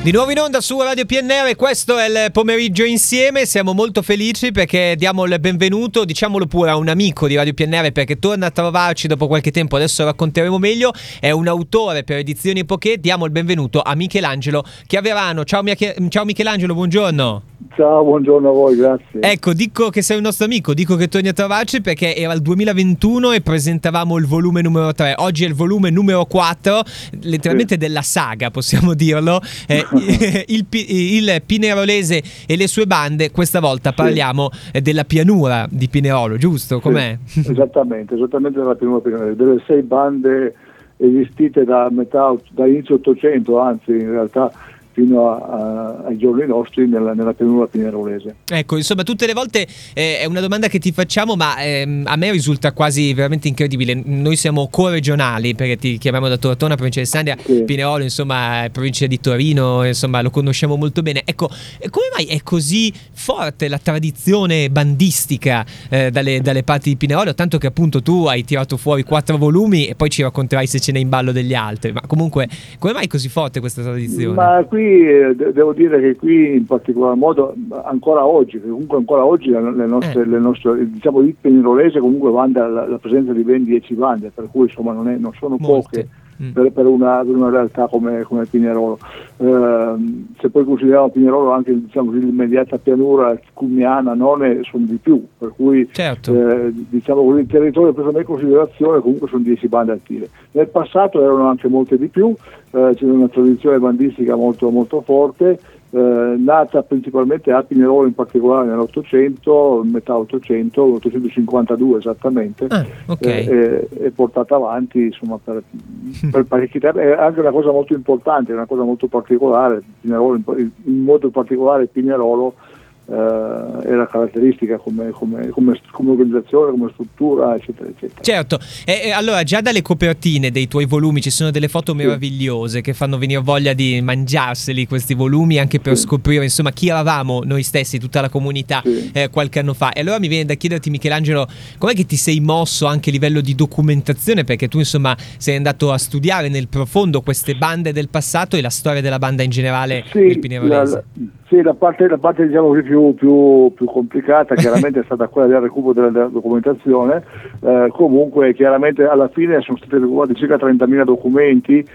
Di nuovo in onda su Radio PNR, questo è il pomeriggio insieme, siamo molto felici perché diamo il benvenuto, diciamolo pure, a un amico di Radio PNR perché torna a trovarci dopo qualche tempo, adesso racconteremo meglio, è un autore per Edizioni Poché, diamo il benvenuto a Michelangelo Chiaverano. Ciao, Ciao Michelangelo, buongiorno. Ciao, buongiorno a voi, grazie. Ecco, dico che sei un nostro amico, dico che torni a trovarci perché era il 2021 e presentavamo il volume numero 3. Oggi è il volume numero 4, letteralmente sì. della saga, possiamo dirlo. Eh, il, il, Pinerolese e le sue bande, questa volta parliamo sì. della pianura di Pinerolo, giusto? Com'è? Sì, esattamente, esattamente della pianura Pinerolo, delle sei bande esistite da metà, da inizio 800, anzi in realtà fino a, a, ai giorni nostri nella, nella pianura pinerolese. Ecco, insomma, tutte le volte eh, è una domanda che ti facciamo, ma ehm, a me risulta quasi veramente incredibile. Noi siamo co-regionali perché ti chiamiamo da Tortona, provincia di Sandia, sì. Pinerolo, insomma, provincia di Torino, insomma, lo conosciamo molto bene. Ecco, come mai è così forte la tradizione bandistica eh, dalle, dalle, parti di Pinerolo? Tanto che appunto tu hai tirato fuori quattro volumi e poi ci racconterai se ce n'è in ballo degli altri. Ma comunque, come mai è così forte questa tradizione? Ma qui eh, devo dire che qui in particolar modo ancora oggi, comunque ancora oggi le nostre, eh. le nostre diciamo il penirolese comunque vanta la, la, presenza di ben 10 bande, per cui insomma non, è, non sono Molte. poche mm. per, per, una, per, una, realtà come, come Pinerolo. Eh, se poi consideriamo Pinerolo anche diciamo, l'immediata pianura cumiana, None sono di più, per cui certo. eh, diciamo, il territorio preso in considerazione comunque sono 10 bande attive. Nel passato erano anche molte di più, eh, c'è una tradizione bandistica molto, molto forte, eh, nata principalmente a Pinerolo in particolare nell'Ottocento, metà 800, 852 esattamente, ah, okay. eh, e, portata avanti insomma, per, per parecchi tempi. È anche una cosa molto importante, una cosa molto particolare, Pinerolo, in, in modo particolare Pinerolo eh, era caratteristica come, come, come, come, organizzazione, come struttura, eccetera, eccetera. Certo, e, allora già dalle copertine dei tuoi volumi ci sono delle foto meravigliose sì. che fanno venire voglia di mangiarseli questi volumi anche per sì. scoprire insomma chi eravamo noi stessi, tutta la comunità sì. eh, qualche anno fa. E allora mi viene da chiederti Michelangelo, com'è che ti sei mosso anche a livello di documentazione perché tu insomma sei andato a studiare nel profondo queste bande del passato e la storia della banda in generale sì, il Pinerolese. La, la sì, la parte, la parte diciamo, più, più, più, complicata chiaramente è stata quella del recupero della, della documentazione, eh, comunque chiaramente alla fine sono stati recuperati circa 30.000 documenti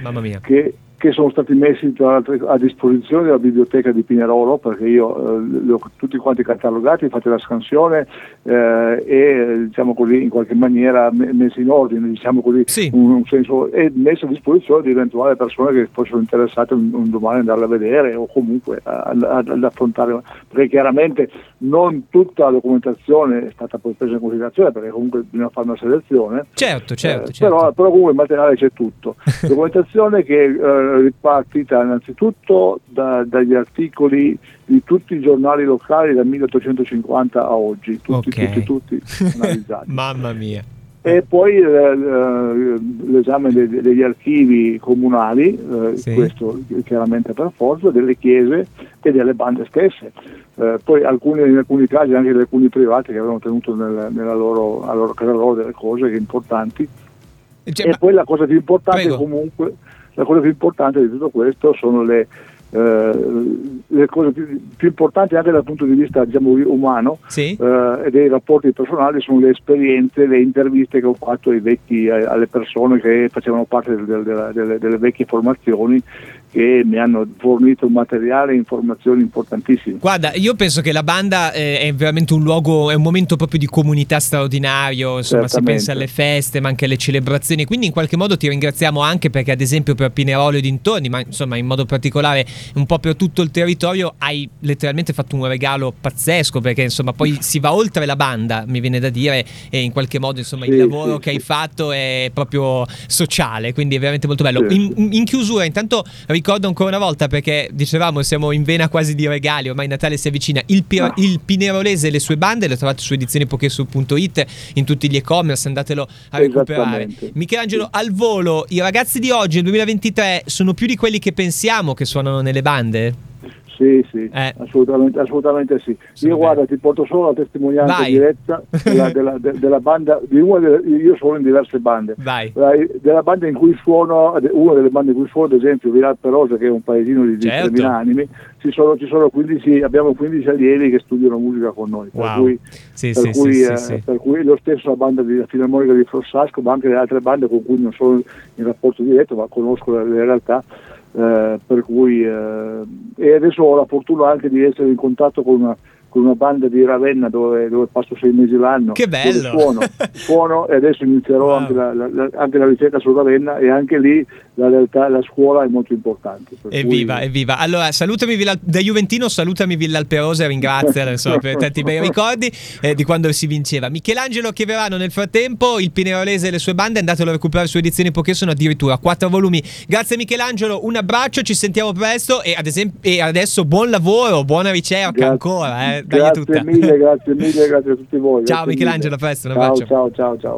che che sono stati messi tra l'altro a disposizione della biblioteca di Pinerolo perché io eh, li ho tutti quanti catalogati, fate la scansione eh, e diciamo così in qualche maniera messi in ordine, diciamo così, sì. un, un senso, e messi a disposizione di eventuali persone che fossero interessate un, un domani ad andarla a vedere o comunque ad affrontare, perché chiaramente non tutta la documentazione è stata poi presa in considerazione perché comunque bisogna fare una selezione. Certo, certo. Eh, certo. Però, però, comunque il materiale c'è tutto. Documentazione che eh, ripartita innanzitutto da, dagli articoli di tutti i giornali locali dal 1850 a oggi, tutti, okay. tutti, tutti analizzati. Mamma mia. E poi eh, eh l'esame de- degli archivi comunali, eh, sì. questo chiaramente per forza, delle chiese e delle bande stesse. Eh, poi alcuni, in alcuni casi anche di alcuni privati che avevano tenuto nel, nella loro, loro casa loro delle cose importanti. Cioè, e poi la cosa più importante prego. comunque la cosa più importante di tutto questo sono le, eh, le cose più, più, importanti anche dal punto di vista diciamo, umano sì. eh, e dei rapporti personali sono le esperienze, le interviste che ho fatto vecchi, alle persone che facevano parte del, del, delle, delle vecchie formazioni che mi hanno fornito materiale e informazioni importantissime. Guarda, io penso che la banda eh, è veramente un luogo, è un momento proprio di comunità straordinario, insomma si pensa alle feste ma anche alle celebrazioni, quindi in qualche modo ti ringraziamo anche perché ad esempio per Pinerolo e dintorni, ma insomma in modo particolare un po' per tutto il territorio hai letteralmente fatto un regalo pazzesco perché insomma poi si va oltre la banda, mi viene da dire, e in qualche modo insomma sì, il lavoro sì, che sì. hai fatto è proprio sociale, quindi è veramente molto bello. In, in chiusura intanto ricordo ancora una volta perché dicevamo siamo in vena quasi di regali, ormai Natale si avvicina. Il, Pi- ah. il Pinerolese e le sue bande le trovate su edizionipokesu.it in tutti gli e-commerce, andatelo a recuperare. Michelangelo, al volo, i ragazzi di oggi, nel 2023, sono più di quelli che pensiamo che suonano nelle bande? Sì, sì, eh. assolutamente, assolutamente sì. Io bene. guarda, ti porto solo la testimonianza Vai. diretta della, della, de, della, banda, di una delle, io sono in diverse bande, Vai. della banda in cui suono, una delle bande in cui suono, ad esempio Viral Perosa, che è un paesino di, certo. 3.000 animi, ci sono, ci sono 15, abbiamo 15 allievi che studiano musica con noi, per, wow. cui, sì, per, sì, cui, sì, eh, per cui lo stesso la banda di Filarmonica di Flossasco, ma anche le altre bande con cui non sono in rapporto diretto, ma conosco le, le realtà per cui, eh, e adesso ho la fortuna anche di essere in contatto con una, con una banda di Ravenna dove, dove, passo sei mesi l'anno. Che bello! Suono, suono, e adesso inizierò wow. anche, la, la, anche, la, ricerca su Ravenna e anche lì la realtà, la scuola è molto importante. Evviva, cui... evviva. Allora, salutami Villa, da Juventino, salutami Villa Alperosa e ringrazia insomma, per tanti bei ricordi eh, di quando si vinceva. Michelangelo Chiaverano nel frattempo, il Pinerolese e le sue bande, andatelo a recuperare su edizioni poche, sono addirittura quattro volumi. Grazie Michelangelo, un abbraccio, ci sentiamo presto e, ad esempio, e adesso buon lavoro, buona ricerca grazie, ancora. Eh. Grazie tutta. mille, grazie mille, grazie a tutti voi. Ciao Michelangelo, a presto, un ciao, Ciao, ciao, ciao.